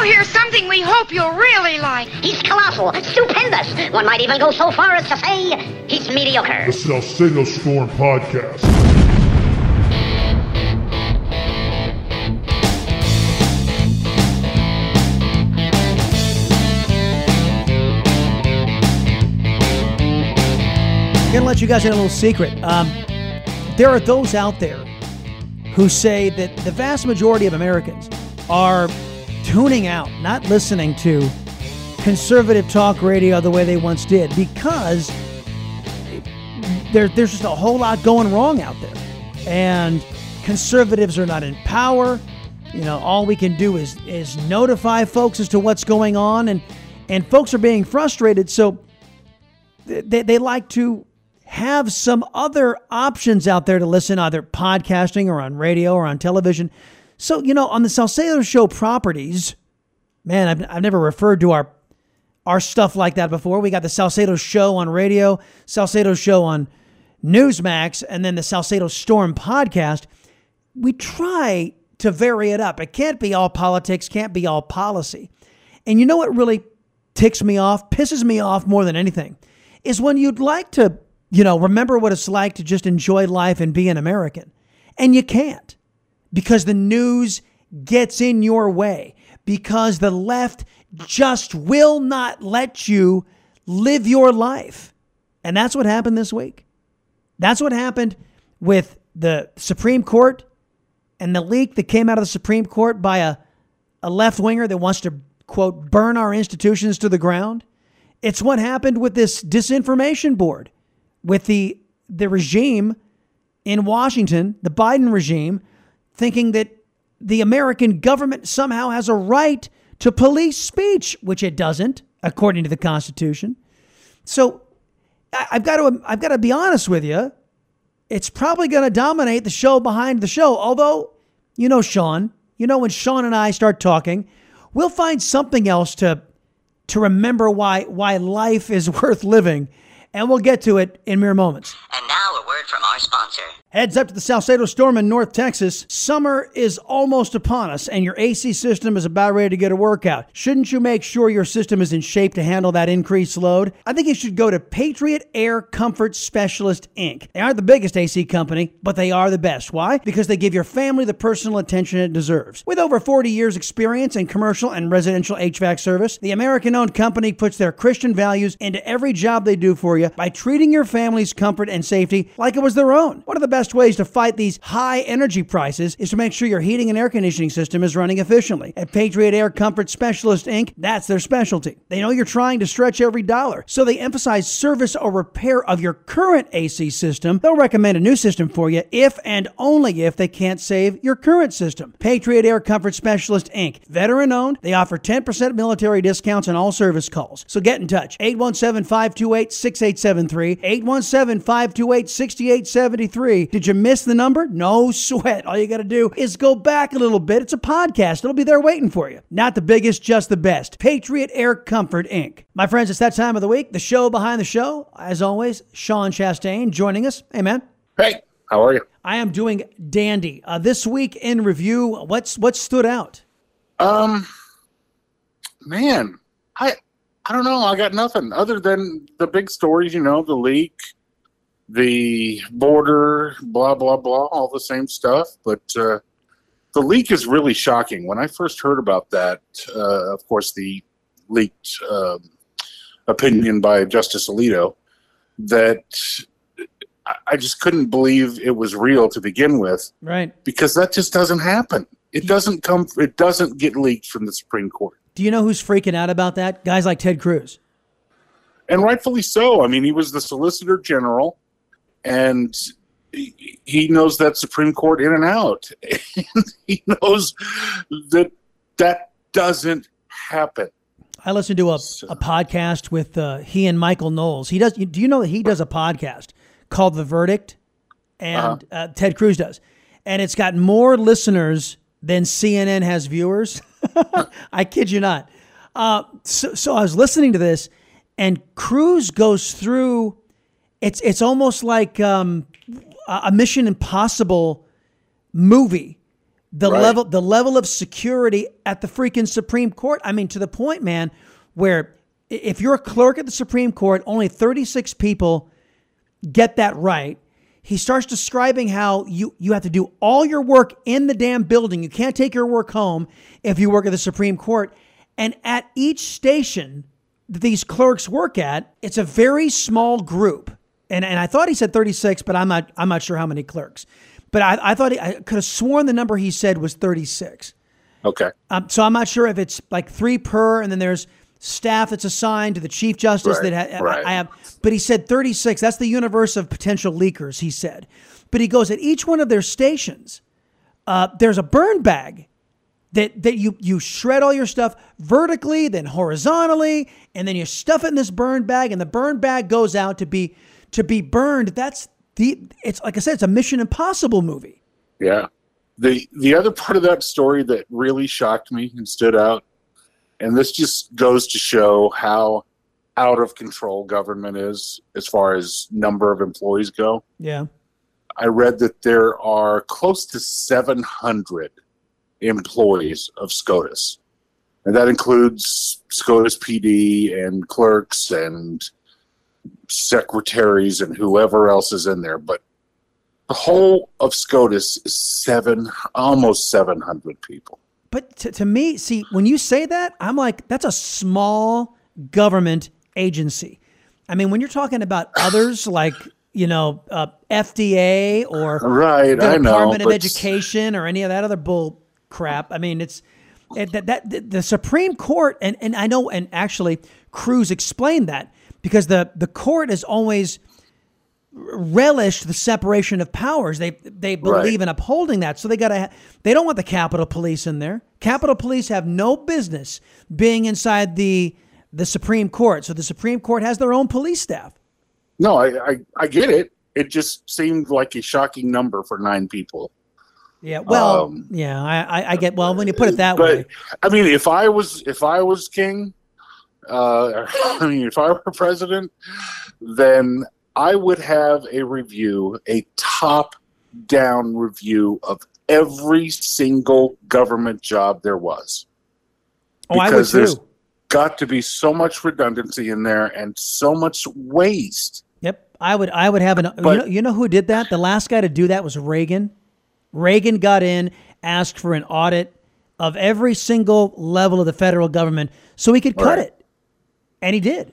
Now here's something we hope you'll really like. He's colossal, stupendous. One might even go so far as to say he's mediocre. This is The Salcedo Storm Podcast. I'm gonna let you guys in a little secret. Um, there are those out there who say that the vast majority of Americans are tuning out, not listening to conservative talk radio the way they once did, because there, there's just a whole lot going wrong out there, and conservatives are not in power. You know, all we can do is is notify folks as to what's going on, and and folks are being frustrated. So they, they like to have some other options out there to listen, either podcasting or on radio or on television. So, you know, on the Salcedo Show properties, man, I've, I've never referred to our our stuff like that before. We got the Salcedo Show on radio, Salcedo Show on Newsmax, and then the Salcedo Storm podcast. We try to vary it up. It can't be all politics, can't be all policy. And you know what really ticks me off, pisses me off more than anything, is when you'd like to you know, remember what it's like to just enjoy life and be an American. And you can't because the news gets in your way, because the left just will not let you live your life. And that's what happened this week. That's what happened with the Supreme Court and the leak that came out of the Supreme Court by a, a left winger that wants to, quote, burn our institutions to the ground. It's what happened with this disinformation board with the the regime in Washington, the Biden regime, thinking that the American government somehow has a right to police speech, which it doesn't, according to the Constitution. So I've got to I've got to be honest with you. It's probably going to dominate the show behind the show. Although, you know, Sean, you know, when Sean and I start talking, we'll find something else to to remember why why life is worth living and we'll get to it in mere moments. Word from our sponsor. Heads up to the Salcedo Storm in North Texas. Summer is almost upon us, and your AC system is about ready to get a workout. Shouldn't you make sure your system is in shape to handle that increased load? I think you should go to Patriot Air Comfort Specialist Inc. They aren't the biggest AC company, but they are the best. Why? Because they give your family the personal attention it deserves. With over 40 years' experience in commercial and residential HVAC service, the American owned company puts their Christian values into every job they do for you by treating your family's comfort and safety like it was their own. One of the best best ways to fight these high energy prices is to make sure your heating and air conditioning system is running efficiently. At Patriot Air Comfort Specialist Inc., that's their specialty. They know you're trying to stretch every dollar, so they emphasize service or repair of your current AC system. They'll recommend a new system for you if and only if they can't save your current system. Patriot Air Comfort Specialist Inc., veteran owned, they offer 10% military discounts on all service calls. So get in touch. 817 528 6873. 817 528 6873 did you miss the number? No sweat. All you got to do is go back a little bit. It's a podcast. It'll be there waiting for you. Not the biggest, just the best. Patriot Air Comfort Inc. My friends, it's that time of the week. The show behind the show. As always, Sean Chastain joining us. Hey, man. Hey, how are you? I am doing dandy. Uh, this week in review, what's what stood out? Um, man, I I don't know. I got nothing other than the big stories. You know, the leak, the border, blah blah blah, all the same stuff. But uh, the leak is really shocking. When I first heard about that, uh, of course, the leaked uh, opinion by Justice Alito, that I just couldn't believe it was real to begin with. Right. Because that just doesn't happen. It doesn't come. It doesn't get leaked from the Supreme Court. Do you know who's freaking out about that? Guys like Ted Cruz. And rightfully so. I mean, he was the Solicitor General and he knows that Supreme Court in and out. And he knows that that doesn't happen. I listened to a, a podcast with uh, he and Michael Knowles. He does. Do you know that he does a podcast called The Verdict, and uh-huh. uh, Ted Cruz does, and it's got more listeners than CNN has viewers. I kid you not. Uh, so, so I was listening to this, and Cruz goes through it's it's almost like um, a Mission Impossible movie the Right. level the level of security at the freaking Supreme Court. I mean, to the point, man, where if you're a clerk at the Supreme Court, only 36 people get that right. He starts describing how you you have to do all your work in the damn building. You can't take your work home if you work at the Supreme Court. And at each station that these clerks work at, it's a very small group. And and I thought he said 36, but I'm not I'm not sure how many clerks. But I, I thought he, I could have sworn the number he said was 36. Okay. Um, so I'm not sure if it's like three per, and then there's staff that's assigned to the chief justice Right, that ha- right. I have. But he said 36. That's the universe of potential leakers. He said, but he goes at each one of their stations. Uh, there's a burn bag that that you you shred all your stuff vertically, then horizontally, and then you stuff it in this burn bag, and the burn bag goes out to be to be burned. That's the. It's like I said, it's a Mission Impossible movie. Yeah. The the other part of that story that really shocked me and stood out, and this just goes to show how out of control government is as far as number of employees go. Yeah. I read that there are close to 700 employees of SCOTUS. And that includes SCOTUS PD and clerks and secretaries and whoever else is in there. But the whole of SCOTUS is seven, almost 700 people. But to, to me, see, when you say that, I'm like, that's a small government agency. I mean, when you're talking about others like, you know, uh, FDA or Right, the I know. Department of Education or any of that other bull crap, I mean, it's it, that, that the- the Supreme Court, and, and I know, and actually, Cruz explained that because the, the court has always relished the separation of powers. They they believe Right. in upholding that. So they got to they don't want the Capitol Police in there. Capitol Police have no business being inside the the Supreme Court. So the Supreme Court has their own police staff. No, I, I, I get it. It just seemed like a shocking number for nine people. Yeah. Well, Um, yeah, I, I I get well when you put it that way. but I mean, if I was if I was king, uh, I mean, if I were president, then I would have a review, a top-down review of every single government job there was. Oh, I would because there's- too. Got to be so much redundancy in there and so much waste. Yep, I would. I would have an. you, know, you know who did that? The last guy to do that was Reagan. Reagan got in, asked for an audit of every single level of the federal government so he could cut Right. it, and he did.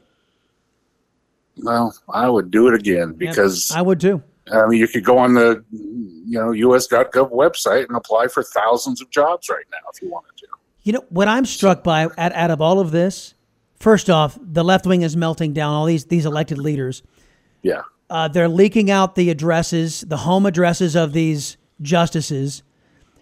Well, I would do it again because I would too. I mean, you could go on the you know us.gov website and apply for thousands of jobs right now if you wanted to. You know what I'm struck by at, out of all of this. First off, the left wing is melting down. All these these elected leaders. Yeah. Uh, they're leaking out the addresses, the home addresses of these justices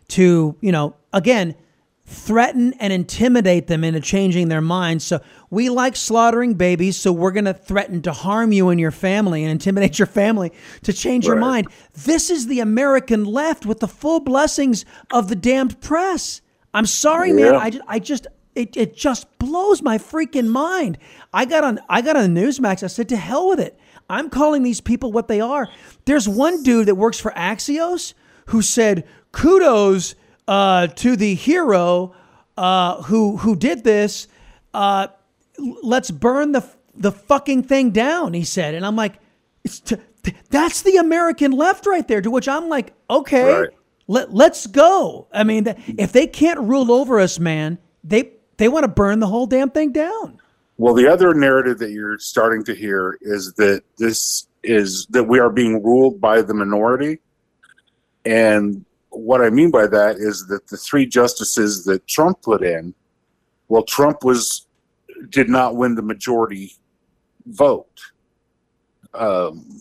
to, you know, again, threaten and intimidate them into changing their minds. So we like slaughtering babies, so we're going to threaten to harm you and your family and intimidate your family to change your mind. This is the American left with the full blessings of the damned press. I'm sorry, man. I just, I just it, it just blows my freaking mind. I got on I got on Newsmax. I said to hell with it. I'm calling these people what they are. There's one dude that works for Axios who said kudos uh, to the hero uh, who who did this. Uh, let's burn the the fucking thing down. He said, and I'm like, it's t- th- that's the American left right there. To which I'm like, okay, Right. let let's go. I mean, th- if they can't rule over us, man, they they want to burn the whole damn thing down. Well, the other narrative that you're starting to hear is that this is that we are being ruled by the minority. And what I mean by that is that the three justices that Trump put in, well, Trump was did not win the majority vote. Um,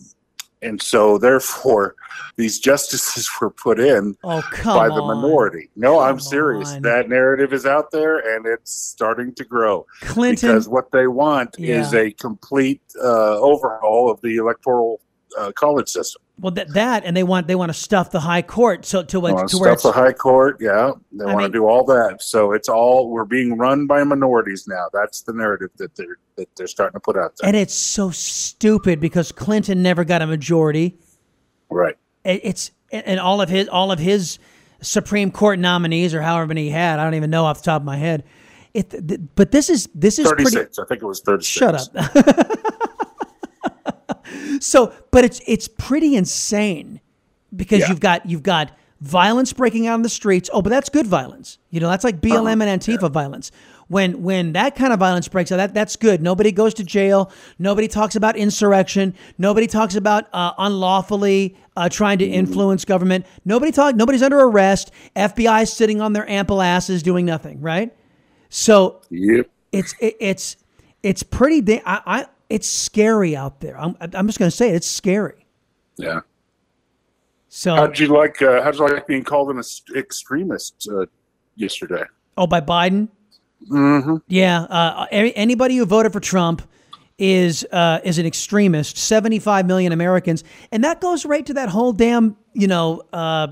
and so therefore these justices were put in Oh by the minority. No, I'm serious. on. That narrative is out there and it's starting to grow Clinton. because what they want is a complete uh, overhaul of the electoral uh, college system. well, that that and they want they want to stuff the high court so to, They to want where stuff it's the high court. Yeah, they I want mean- to do all that. So it's all we're being run by minorities now. That's the narrative that they're that they're starting to put out there. and it's so stupid because Clinton never got a majority. right. It- It's and all of his all of his Supreme Court nominees or however many he had. I don't even know off the top of my head. It, th- but this is this is Thirty pretty. I think it was thirty. Shut up. so, but it's it's pretty insane because Yeah. you've got you've got violence breaking out in the streets. Oh, but that's good violence. You know, that's like BLM and Antifa violence. When when that kind of violence breaks out, that that's good. Nobody goes to jail. Nobody talks about insurrection. Nobody talks about uh, unlawfully uh, trying to influence government. Nobody talk. Nobody's under arrest. FBI sitting on their ample asses doing nothing. Right. So Yep. it's it, it's it's pretty. Da- I, I it's scary out there. I'm I'm just gonna say it. It's scary. Yeah. So How'd you like? Uh, how'd you like being called an extremist uh, yesterday? oh, by Biden. Mm-hmm. Yeah. Uh, anybody who voted for Trump is uh, is an extremist. Seventy five million Americans, and that goes right to that whole damn you know uh,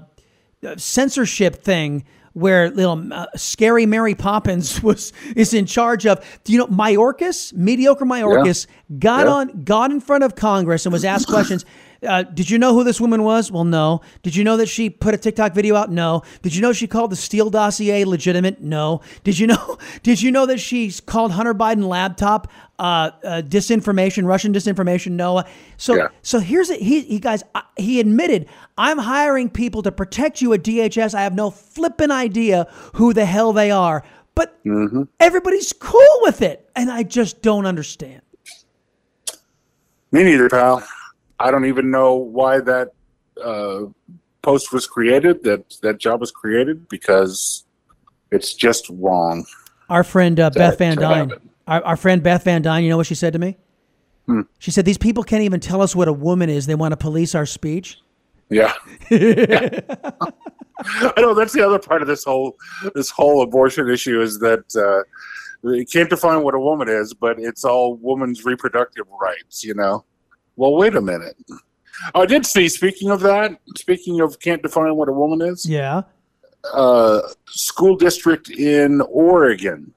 censorship thing where little uh, scary Mary Poppins was is in charge of. Do you know Mayorkas, mediocre Mayorkas, got Yeah. on got in front of Congress and was asked questions. Uh, did you know who this woman was? Well, no. Did you know that she put a TikTok video out? No. Did you know she called the Steele dossier legitimate? No. Did you know? Did you know that she called Hunter Biden laptop uh, uh, disinformation, Russian disinformation? No. So, Yeah. so here's it. He, he guys, he admitted, I'm hiring people to protect you at DHS. I have no flippin' idea who the hell they are, but everybody's cool with it, and I just don't understand. Me neither, pal. I don't even know why that uh, post was created. That that job was created because it's just wrong. Our friend uh, Beth Van Duyne, our, our friend Beth Van Duyne, you know what she said to me? Hmm. She said, These people can't even tell us what a woman is. They want to police our speech. Yeah. I know that's the other part of this whole this whole abortion issue is that uh, you can't define what a woman is, but it's all woman's reproductive rights. You know. Well, wait a minute. I did see. Speaking of that, speaking of can't define what a woman is, Yeah. uh, school district in Oregon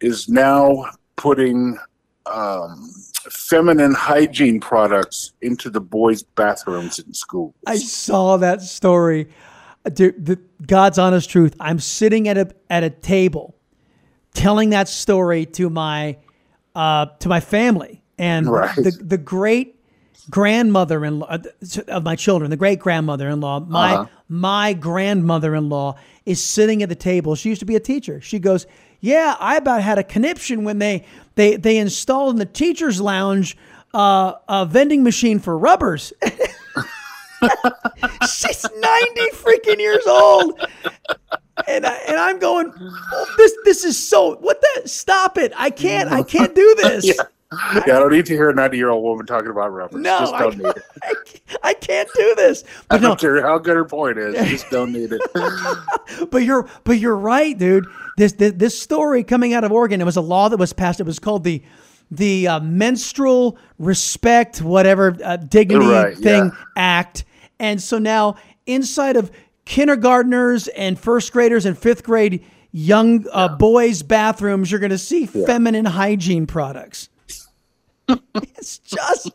is now putting um, feminine hygiene products into the boys' bathrooms in schools. I saw that story. Dude, the God's honest truth. I'm sitting at a at a table telling that story to my uh, to my family and Right. the the great grandmother in law of my children, the great grandmother in law, my Uh-huh. my grandmother in law is sitting at the table. She used to be a teacher. She goes, "Yeah, I about had a conniption when they they they installed in the teachers' lounge uh, a vending machine for rubbers." She's 90 freaking years old. And, I, and I'm going, oh, this this is so what the stop it. I can't I can't do this. Yeah. Yeah, I don't need to hear a 90 year old woman talking about rubbers. No, just I, don't need it. I, I can't do this. I But no, don't care how good her point is. Just don't need it. but you're but you're right, dude. This, this this story coming out of Oregon, it was a law that was passed. It was called the the uh, menstrual respect whatever uh, dignity Right, thing yeah. act. And so now inside of kindergartners and first graders and fifth grade young uh, boys bathrooms, you're going to see feminine hygiene products. it's just,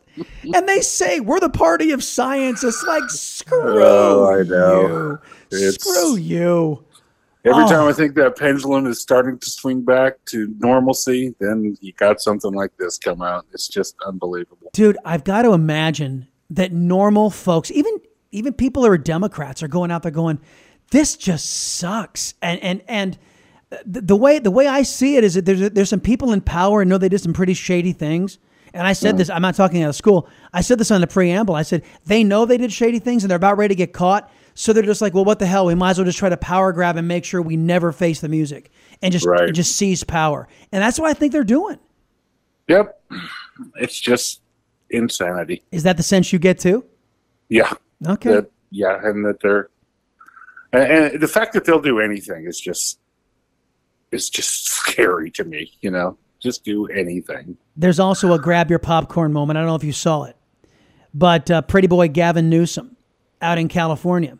and they say we're the party of science. It's like screw Oh, I know. you, It's- screw you. Every Oh. time I think that pendulum is starting to swing back to normalcy, then you got something like this come out. It's just unbelievable. dude i've got to imagine that normal folks even even people who are democrats are going out there going this just sucks and and and the, the way the way i see it is that there's there's some people in power and know they did some pretty shady things and i said this i'm not talking out of school i said this on the preamble i said they know they did shady things and they're about ready to get caught so they're just like well what the hell we might as well just try to power grab and make sure we never face the music and just Right. and just seize power and that's what i think they're doing Yep. It's just insanity. is that the sense you get too Yeah. okay That, yeah. And that they're, and, and the fact that they'll do anything is just, is just scary to me, you know? Just do anything. There's also a grab your popcorn moment. I don't know if you saw it, but uh, pretty boy Gavin Newsom out in California,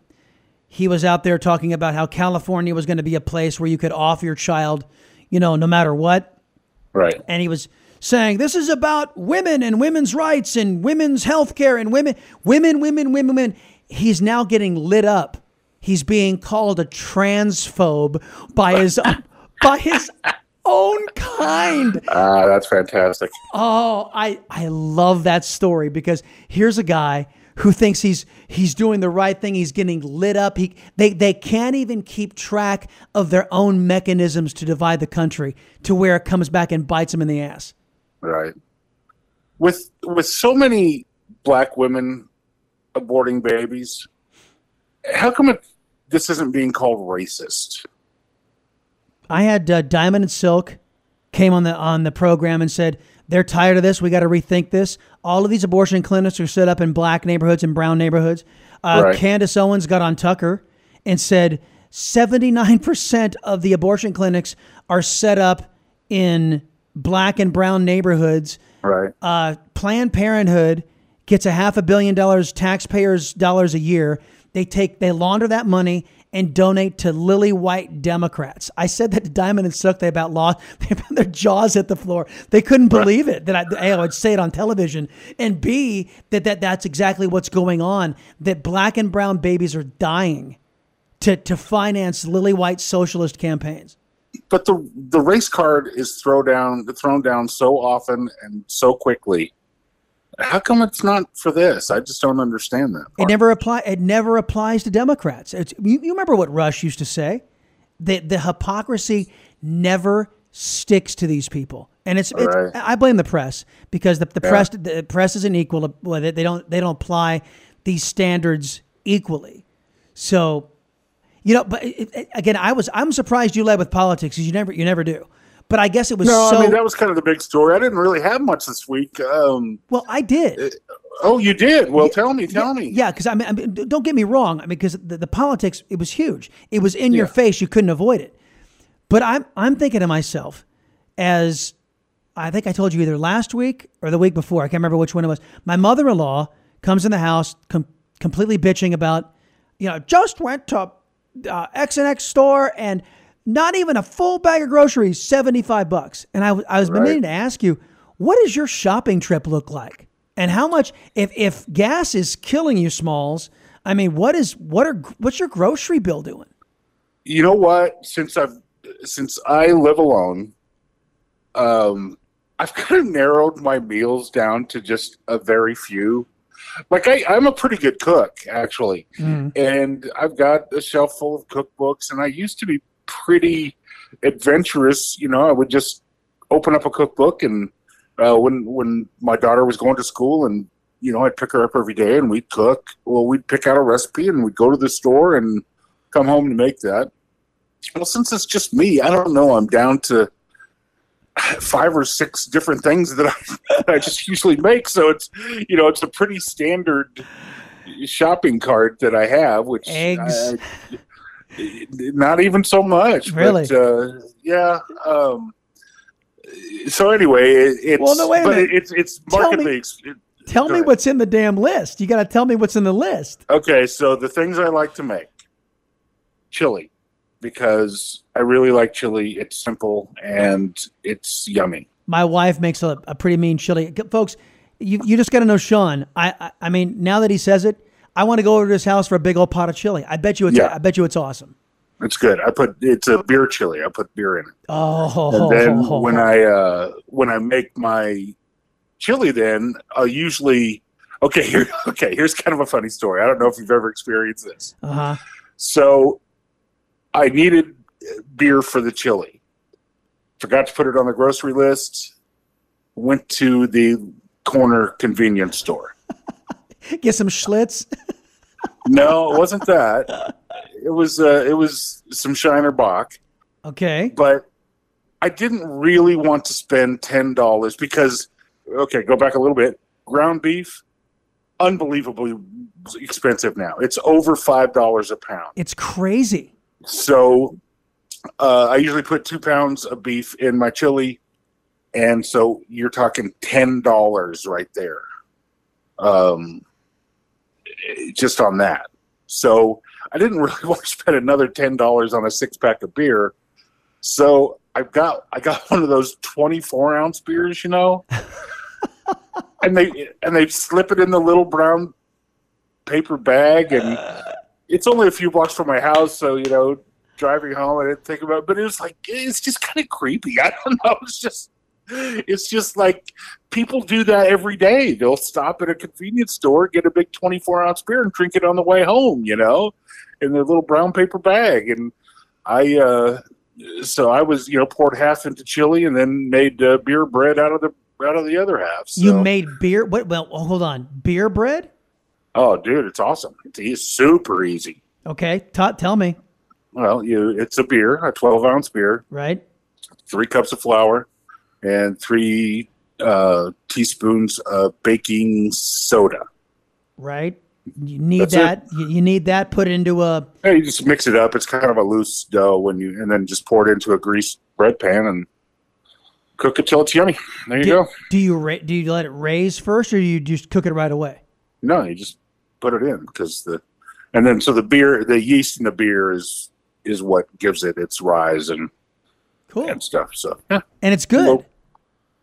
he was out there talking about how California was going to be a place where you could off your child, you know, no matter what. Right. And he was saying this is about women and women's rights and women's health care and women, women, women, women, women. He's now getting lit up. he's being called a transphobe by his by his own kind. Ah, that's fantastic. Oh, I I love that story because here's a guy who thinks he's he's doing the right thing. He's getting lit up. He they they can't even keep track of their own mechanisms to divide the country to where it comes back and bites them in the ass. Right. With with so many black women aborting babies, how come it, this isn't being called racist? I had uh, Diamond and Silk came on the on the program and said they're tired of this. We got to rethink this. All of these abortion clinics are set up in black neighborhoods and brown neighborhoods. Uh, Right. Candace Owens got on Tucker and said 79% of the abortion clinics are set up in black and brown neighborhoods. Right. Uh, Planned Parenthood gets a half a billion dollars taxpayers dollars a year. They take they launder that money and donate to lily white Democrats. I said that to Diamond and Silk. They about lost. They about their jaws hit the floor. They couldn't believe it that I, A, I would say it on television, and B that, that that's exactly what's going on. That black and brown babies are dying to to finance lily white socialist campaigns. but the the race card is throw down thrown down so often and so quickly. How come it's not for this? I just don't understand that. It never apply. It never applies to Democrats. It's, you, you remember what Rush used to say? That the hypocrisy never sticks to these people, and it's. it's Right. I blame the press because the, the press the press isn't equal. Well, they, they don't they don't apply these standards equally. So, you know, but it- again, I was I'm surprised you led with politics because you never you never do. But I guess it was no, so. I mean that was kind of the big story. I didn't really have much this week. Um, well, I did. oh, you did? Well, tell me, tell me. Yeah, because I mean, I mean, don't get me wrong. I mean, because the, the politics, it was huge. It was in your face. You couldn't avoid it. But I'm I'm thinking to myself, as I think I told you either last week or the week before. I can't remember which one it was. My mother-in-law comes in the house com- completely bitching about, you know, just went to uh, X and X store and not even a full bag of groceries, seventy five bucks. And I was Right. meaning to ask you, what does your shopping trip look like? And how much if if gas is killing you, Smalls? I mean, what is what are what's your grocery bill doing? You know what? Since I've since I live alone, um, I've kind of narrowed my meals down to just a very few. Like I, I'm a pretty good cook actually, and I've got a shelf full of cookbooks. And I used to be pretty adventurous. You know, I would just open up a cookbook, and uh, when when my daughter was going to school, and you know, I'd pick her up every day, and we'd cook. Well, we'd pick out a recipe, and we'd go to the store and come home to make that. Well, since it's just me, I don't know. I'm down to five or six different things that I, that I just usually make. So it's you know it's a pretty standard shopping cart that I have, which Eggs. I- not even so much. Really? But, uh, yeah. Um, so anyway, it, it's Well, no, wait but minute. it's it's Tell me- ex- Tell me what's in the damn list. You got to tell me what's in the list. Okay, so the things I like to make chili because I really like chili. It's simple and it's yummy. My wife makes a, a pretty mean chili. Folks, you, you just got to know Sean. I, I I mean, now that he says it, I want to go over to his house for a big old pot of chili. I bet you it's Yeah. I bet you it's awesome. It's good. I put it's a beer chili. I put beer in it. Oh, And then when I uh, when I make my chili, then I'll usually okay here okay here's kind of a funny story. I don't know if you've ever experienced this. uh huh. So I needed beer for the chili. Forgot to put it on the grocery list. Went to the corner convenience store. Get some Schlitz. No, it wasn't that. It was uh, it was some Shiner Bock, Okay. but I didn't really want to spend ten dollars because okay, go back a little bit. Ground beef, unbelievably expensive now. It's over five dollars a pound. It's crazy. So uh, I usually put two pounds of beef in my chili, and so you're talking ten dollars right there, um, just on that. So I didn't really want to spend another ten dollars on a six pack of beer. So I've got I got one of those twenty four ounce beers, you know, and they and they slip it in the little brown paper bag and uh. it's only a few blocks from my house, so you know, driving home, I didn't think about. it. But it was like it's just kind of creepy. I don't know. It's just it's just like people do that every day. They'll stop at a convenience store, get a big twenty-four ounce beer, and drink it on the way home. You know, in their little brown paper bag. And I, uh, so I was, you know, poured half into chili and then made uh, beer bread out of the out of the other half. So. You made beer. What? Well, hold on. Beer bread. Oh, dude, it's awesome. It's, it's super easy. Okay, tell me. Well, you it's a beer, a twelve ounce beer, Right. three cups of flour, and three uh, teaspoons of baking soda. Right. You need That's that. You, you need that. Put into a. Yeah, you just mix it up. It's kind of a loose dough when you, and then just pour it into a greased bread pan and cook it till it's yummy. There you Do, go. do you ra- do you let it raise first, or do you just cook it right away? No, you just put it in because the, and then so the beer, the yeast in the beer is is what gives it its rise and Cool. and stuff. So yeah, And it's good.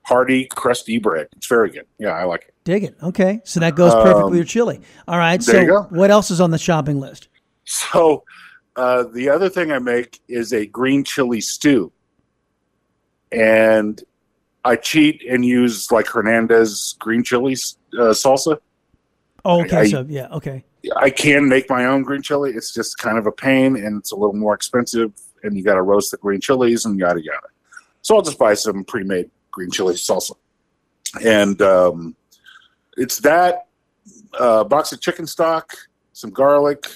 Hearty, crusty bread. It's very good. Yeah, I like it. Dig it. Okay, so that goes perfect Um, with your chili. All right. So what else is on the shopping list? So uh, the other thing I make is a green chili stew, and I cheat and use like Hernandez green chili uh, salsa. Oh, okay. I- so yeah. Okay. I can make my own green chili. It's just kind of a pain and it's a little more expensive, and you got to roast the green chilies and yada yada. So I'll just buy some pre-made green chili salsa, and um, it's that uh, box of chicken stock, some garlic,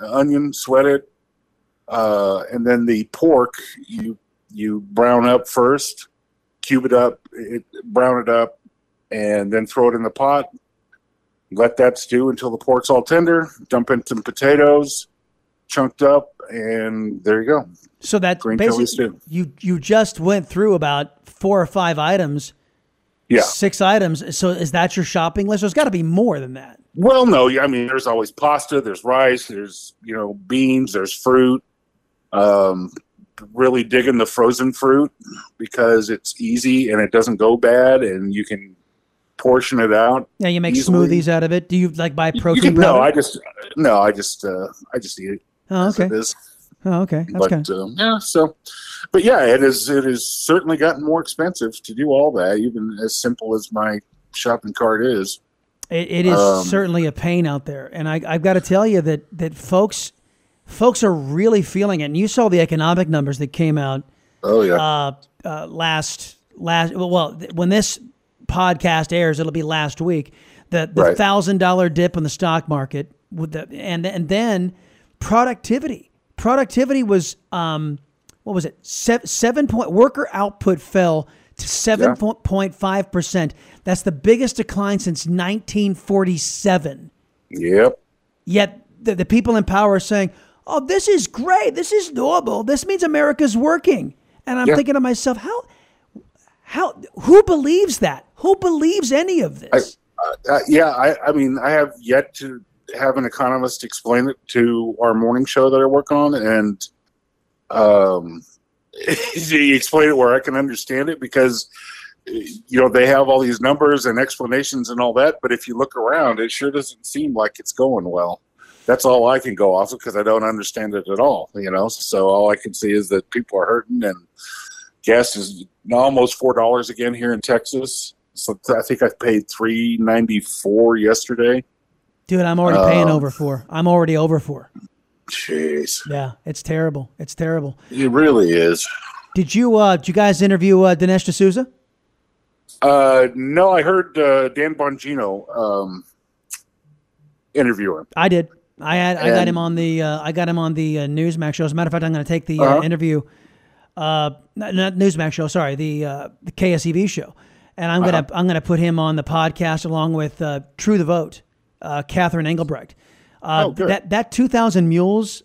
onion, sweat it, uh, and then the pork you you brown up first, cube it up, it, brown it up, and then throw it in the pot. Let that stew until the pork's all tender. Dump in some potatoes, chunked up, and there you go. So that Green basically you you just went through about four or five items, Yeah. six items. So is that your shopping list? There's got to be more than that. Well, no, I mean, there's always pasta, there's rice, there's you know beans, there's fruit. Um, really digging the frozen fruit because it's easy and it doesn't go bad, and you can portion it out. Yeah, you make Easily. smoothies out of it. Do you like buy You protein no? I just no, I just uh, I just eat it. Oh, as okay. it is. Oh, okay. That's but kind um, yeah, so, but yeah, it is. It has certainly gotten more expensive to do all that, even as simple as my shopping cart is. It, it is Um, certainly a pain out there, and I, I've got to tell you that that folks, folks are really feeling it. And you saw the economic numbers that came out Oh yeah, uh, uh, last last. Well, when this podcast airs, it'll be last week. The the Right. thousand dollar dip in the stock market with the and and then productivity. Productivity was um, what was it? Seven, seven point worker output fell to seven point five percent. That's the biggest decline since 1947. yep. Yet the, the people in power are saying, "Oh, this is great. This is normal. This means America's working." And I'm Yeah. thinking to myself, "How, how, who believes that? Who believes any of this?" Uh, yeah, I, I mean, I have yet to have an economist explain it to our morning show that I work on, and um, he explain it where I can understand it because you know they have all these numbers and explanations and all that, but if you look around, it sure doesn't seem like it's going well. That's all I can go off of because I don't understand it at all. You know, so all I can see is that people are hurting and gas is almost four dollars again here in Texas. So I think I paid three ninety four yesterday. Dude, I'm already paying Um, over for. I'm already over for. Jeez, Yeah, it's terrible. It's terrible. it really is. Did you uh did you guys interview uh, Dinesh D'Souza? Uh, no, I heard uh, Dan Bongino um, interview him. I did. I had I got him on the uh, I got him on the uh, Newsmax show. As a matter of fact, I'm going to take the uh, Uh-huh. interview, uh, not, not Newsmax show. Sorry, the uh, the KSEV show, and I'm gonna Uh-huh. I'm gonna put him on the podcast along with uh, True the Vote, uh, Catherine Engelbrecht. Uh, Oh, good. That that 2,000 Mules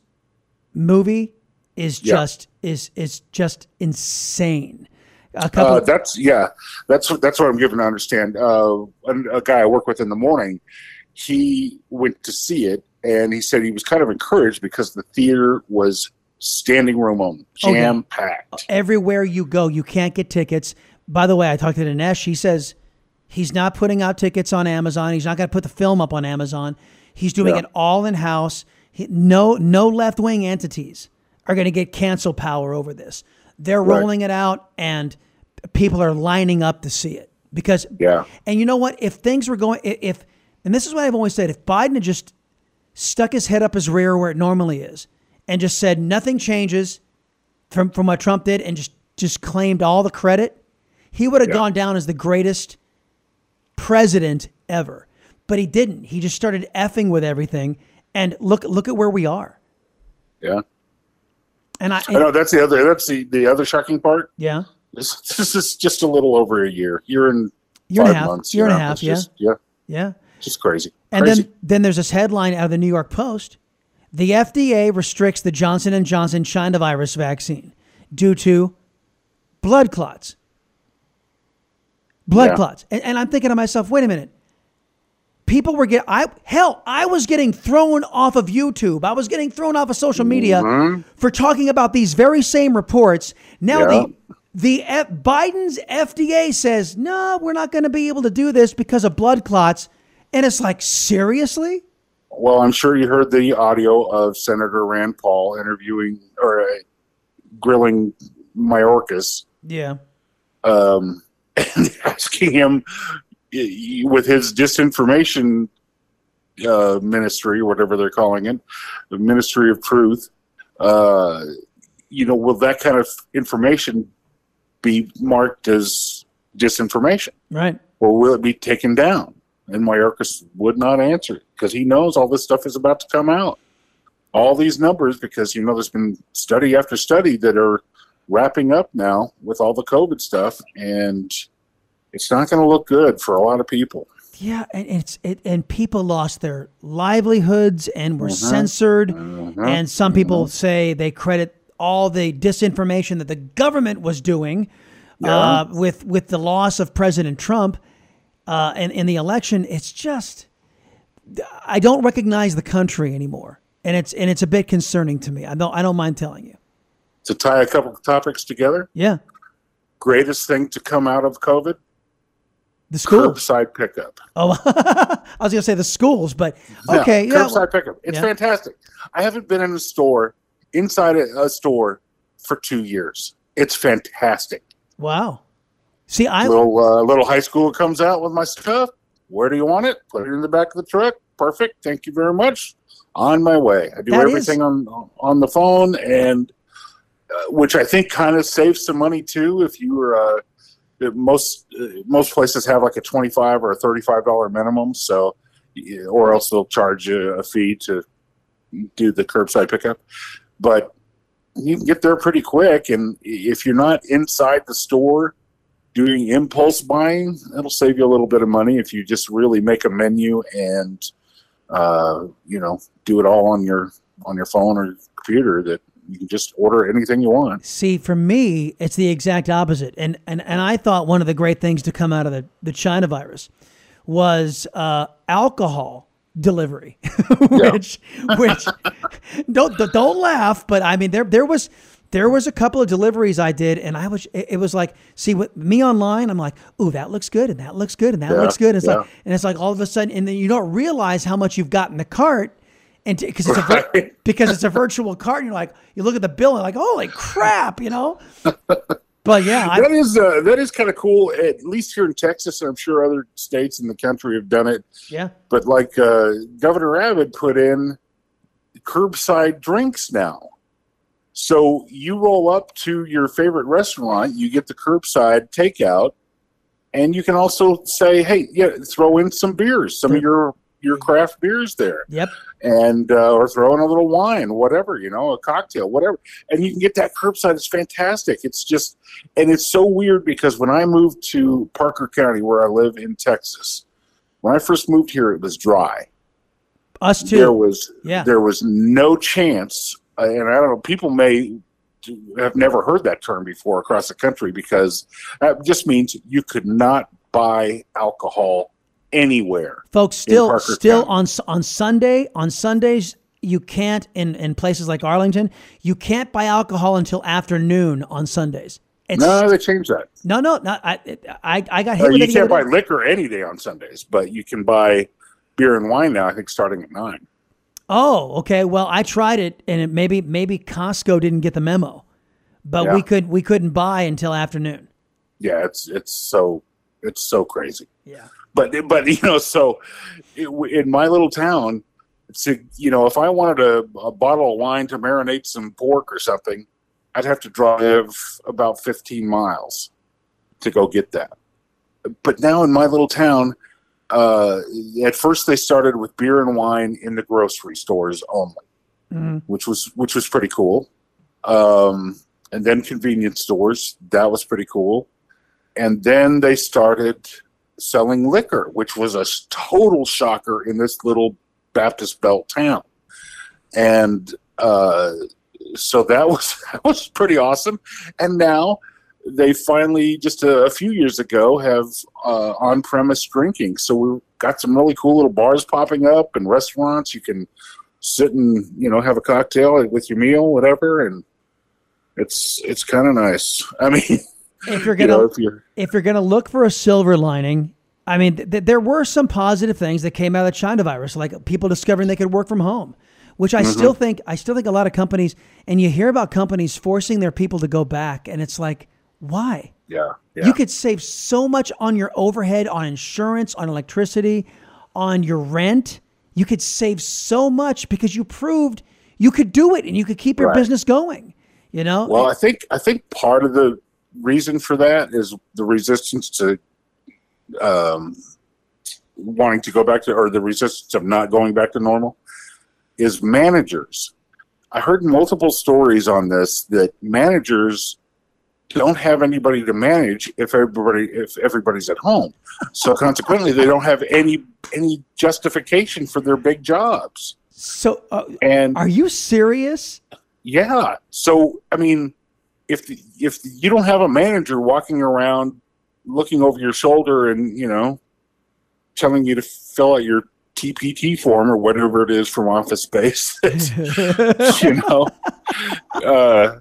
movie is Yeah. just is is just insane. A Uh, couple. that's yeah, that's what that's what I'm given to understand. Uh, a, a guy I work with in the morning, he went to see it, and he said he was kind of encouraged because the theater was standing room only, jam packed. everywhere you go, you can't get tickets. By the way, I talked to Dinesh. He says he's not putting out tickets on Amazon. He's not going to put the film up on Amazon. He's doing Yeah. it all in house. No, no left wing entities are going to get cancel power over this. They're Right. rolling it out, and people are lining up to see it because. Yeah. And you know what? If things were going, if and this is what I've always said, if Biden had just stuck his head up his rear where it normally is, and just said nothing changes from from what Trump did, and just just claimed all the credit, he would have Yeah. gone down as the greatest president ever. But he didn't. He just started effing with everything. And look look at where we are. Yeah. And I, I know that's the other that's the, the other shocking part. yeah, This, this is just a little over a year. Year and year and five a half, months. year you and a half, it's yeah, Just, yeah. yeah. Just crazy. And crazy. then then there's this headline out of the New York Post: the FDA restricts the Johnson and Johnson China virus vaccine due to blood clots. Blood Yeah. clots, and, and I'm thinking to myself, wait a minute. People were getting, I hell, I was getting thrown off of YouTube. I was getting thrown off of social media for talking about these very same reports. Now Yeah. the the F, Biden's FDA says no, we're not going to be able to do this because of blood clots, and it's like seriously. Well, I'm sure you heard the audio of Senator Rand Paul interviewing or uh, grilling Mayorkas Yeah. um, and asking him with his disinformation uh, ministry, whatever they're calling it, the Ministry of Truth. Uh, you know, will that kind of information be marked as disinformation, Right. or will it be taken down? And Mayorkas would not answer because he knows all this stuff is about to come out. All these numbers, because you know, there's been study after study that are wrapping up now with all the COVID stuff, and it's not going to look good for a lot of people. Yeah, and it's it, and people lost their livelihoods and were censored, and some people say they credit all the disinformation that the government was doing uh, with with the loss of President Trump uh, and in the election. It's just I don't recognize the country anymore, and it's and it's a bit concerning to me. I don't I don't mind telling you. To tie a couple of topics together, Yeah, greatest thing to come out of COVID: the schools. curbside pickup. Oh, I was gonna say the schools, but okay, yeah. curbside well, pickup. It's yeah. fantastic. I haven't been in a store inside a, a store for two years. It's fantastic. wow. See, I little uh, little high school comes out with my stuff. Where do you want it? Put it in the back of the truck. Perfect. Thank you very much. On my way. I do That is- everything on on the phone, and which I think kind of saves some money too. If you were uh, most uh, most places have like a twenty five or a thirty five dollar minimum, so or else they'll charge you a fee to do the curbside pickup. But you can get there pretty quick, and if you're not inside the store doing impulse buying, it'll save you a little bit of money if you just really make a menu and uh, you know do it all on your on your phone or computer. That you can just order anything you want. See, for me, it's the exact opposite. And and, and I thought one of the great things to come out of the, the China virus was uh, alcohol delivery, which which don't don't laugh, but I mean there there was there was a couple of deliveries I did, and I was it, was like see with me online, I'm like, ooh, that looks good, and that looks good, and that Yeah, looks good. And It's like and it's like all of a sudden, and then you don't realize how much you've got in the cart. And because it's a vir- because it's a virtual card, and you're like, you look at the bill and like, holy crap, you know. But yeah, I, that is uh, that is kind of cool. At least here in Texas, and I'm sure other states in the country have done it. yeah, But like uh, Governor Abbott put in curbside drinks now. So you roll up to your favorite restaurant, you get the curbside takeout, and you can also say, "Hey, yeah, throw in some beers, some of your your craft beers there." yep, and uh, or throw in a little wine, whatever you know, a cocktail, whatever, and you can get that curbside. It's fantastic. It's just, and it's so weird because when I moved to Parker County, where I live in Texas, when I first moved here, it was dry. us too. There was Yeah. there was no chance, uh, and I don't know. People may have never heard that term before across the country because that just means you could not buy alcohol anywhere. Folks, still still County. on on Sunday on Sundays you can't in in places like Arlington you can't buy alcohol until afternoon on Sundays. It's No, they changed that. no no not I I I got hit with you can't buy day. liquor any day on Sundays, but you can buy beer and wine now. I think starting at nine. Oh, okay. Well, I tried it, and it maybe maybe Costco didn't get the memo, but Yeah. we could we couldn't buy until afternoon. Yeah, it's it's so it's so crazy. Yeah. But but you know, so it, in my little town, to you know, if I wanted a, a bottle of wine to marinate some pork or something, I'd have to drive about 15 miles to go get that. But now in my little town, uh, at first they started with beer and wine in the grocery stores only, Mhm. which was which was pretty cool. Um, and then convenience stores, that was pretty cool. And then they started selling liquor, which was a total shocker in this little Baptist Belt town. And uh, so that was that was pretty awesome. And now they finally, just a, a few years ago, have uh, on-premise drinking. So we've got some really cool little bars popping up and restaurants. You can sit and you know have a cocktail with your meal, whatever, and it's it's kind of nice. I mean, If you're gonna know, if you're if you're gonna look for a silver lining, I mean, th- th- there were some positive things that came out of the China virus, like people discovering they could work from home, which I still mm-hmm. think I still think a lot of companies, and you hear about companies forcing their people to go back, and it's like, why? yeah, yeah. You could save so much on your overhead, on insurance, on electricity, on your rent. You could save so much because you proved you could do it and you could keep your Right. business going. You know? Well, I think I think part of the reason for that is the resistance to um, wanting to go back to, or the resistance of not going back to normal, is managers. I heard multiple stories on this that managers don't have anybody to manage if everybody if everybody's at home. So consequently, they don't have any any justification for their big jobs. so, uh, And are you serious? yeah. So I mean, if the, if you don't have a manager walking around looking over your shoulder and you know telling you to fill out your TPT form or whatever it is from Office Space, you know, uh,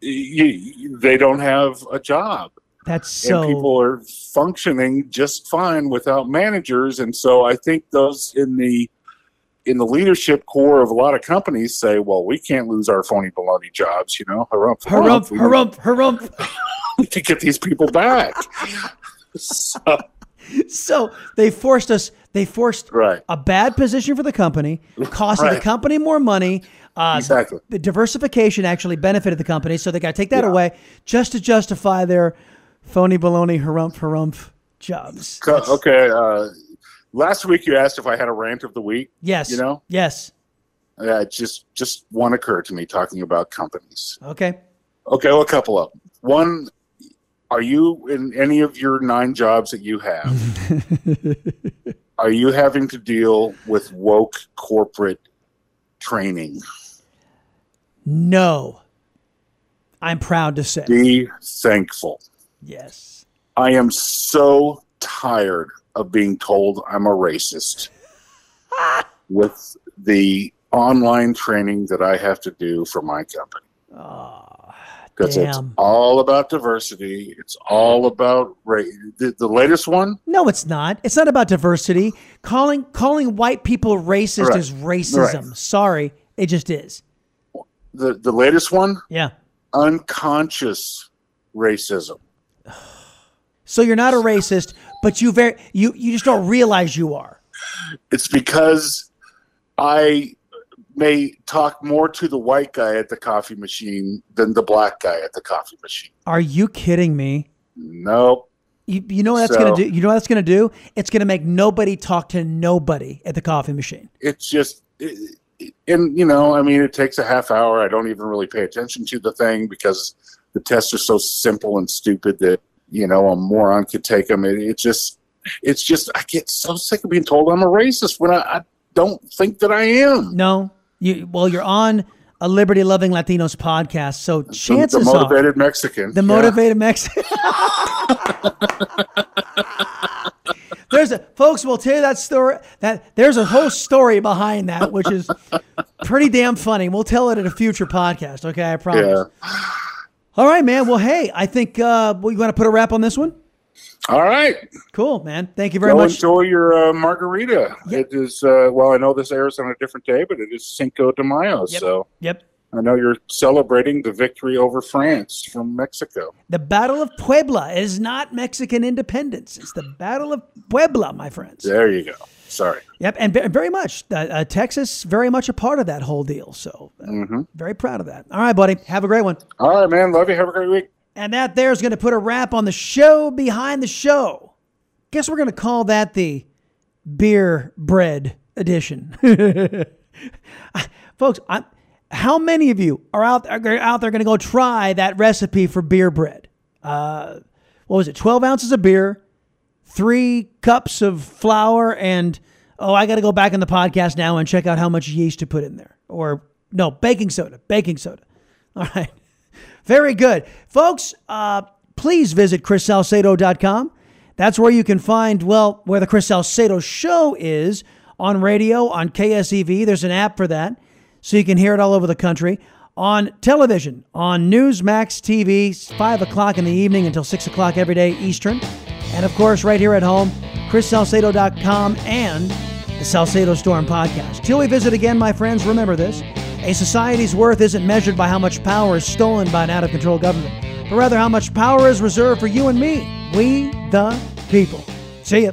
you, they don't have a job That's so. and people are functioning just fine without managers and so i think those in the in the leadership core of a lot of companies say well we can't lose our phony baloney jobs you know harumph Harump, we harump, harump. need to get these people back so, So they forced us. They forced right a bad position for the company, costing the company more money. Uh, exactly the diversification actually benefited the company, so they got to take that Yeah. away just to justify their phony baloney harump harump jobs. Okay uh last week you asked if i had a rant of the week Yes. you know Yes. uh, just just one occurred to me talking about companies Okay. Okay, well, a couple of them. One, are you in any of your nine jobs that you have? are you having to deal with woke corporate training? No. I'm proud to say. Be thankful. Yes. I am so tired of being told I'm a racist with the online training that I have to do for my company. Because it's all about diversity. It's all about race. The, the latest one, No, it's not. It's not about diversity. Calling calling white people racist Right. is racism. Sorry, it just is. the, the latest one, Yeah. unconscious racism. So you're not a racist, but you very you you just don't realize you are. It's because I may talk more to the white guy at the coffee machine than the black guy at the coffee machine. Are you kidding me? Nope. You, you know what that's So- gonna do? You know what that's gonna do? It's gonna make nobody talk to nobody at the coffee machine. It's just, it, it- and you know, I mean, it takes a half hour. I don't even really pay attention to the thing because the tests are so simple and stupid that you know a moron could take them. It, it just, it's just, I get so sick of being told I'm a racist when I, I don't think that I am. No, you well, you're on a liberty loving Latinos podcast, so The- chances the are motivated Mexican. the Yeah. motivated Mexican. there's a folks. We'll tell you that story. That there's a whole story behind that, which is pretty damn funny. We'll tell it in a future podcast. Okay, I promise. Yeah. All right, man. Well, hey, I think uh, well, you want to put a wrap on this one. All right. Cool, man. Thank you very Go much. enjoy your uh, margarita. Yep. It is, uh, well, I know this airs on a different day, but it is Cinco de Mayo. Yep. So Yep. I know you're celebrating the victory over France from Mexico. The Battle of Puebla is not Mexican independence. It's the Battle of Puebla, my friends. There you go. Sorry. Yep, and very much uh, Texas, very much a part of that whole deal. So, uh, hmm very proud of that. All right, buddy, have a great one. All right, man. Love you. Have a great week. And that there is going to put a wrap on the show behind the show. Guess we're going to call that the beer bread edition. Folks, i how many of you are out, are out there going to go try that recipe for beer bread? Uh, what was it? 12 ounces of beer, three cups of flour, and oh, I got to go back in the podcast now and check out how much yeast to put in there. Or no, baking soda, baking soda. All right. Very good. Folks, uh, please visit chrissalcedo.com. That's where you can find, well, where the Chris Salcedo show is on radio, on KSEV. There's an app for that, so you can hear it all over the country. On television, on Newsmax TV, 5 o'clock in the evening until 6 o'clock every day Eastern. And of course, right here at home, chrissalcedo.com and the Salcedo Storm podcast. Till we visit again, my friends, remember this. A society's worth isn't measured by how much power is stolen by an out of control government, but rather how much power is reserved for you and me, we the people. See ya.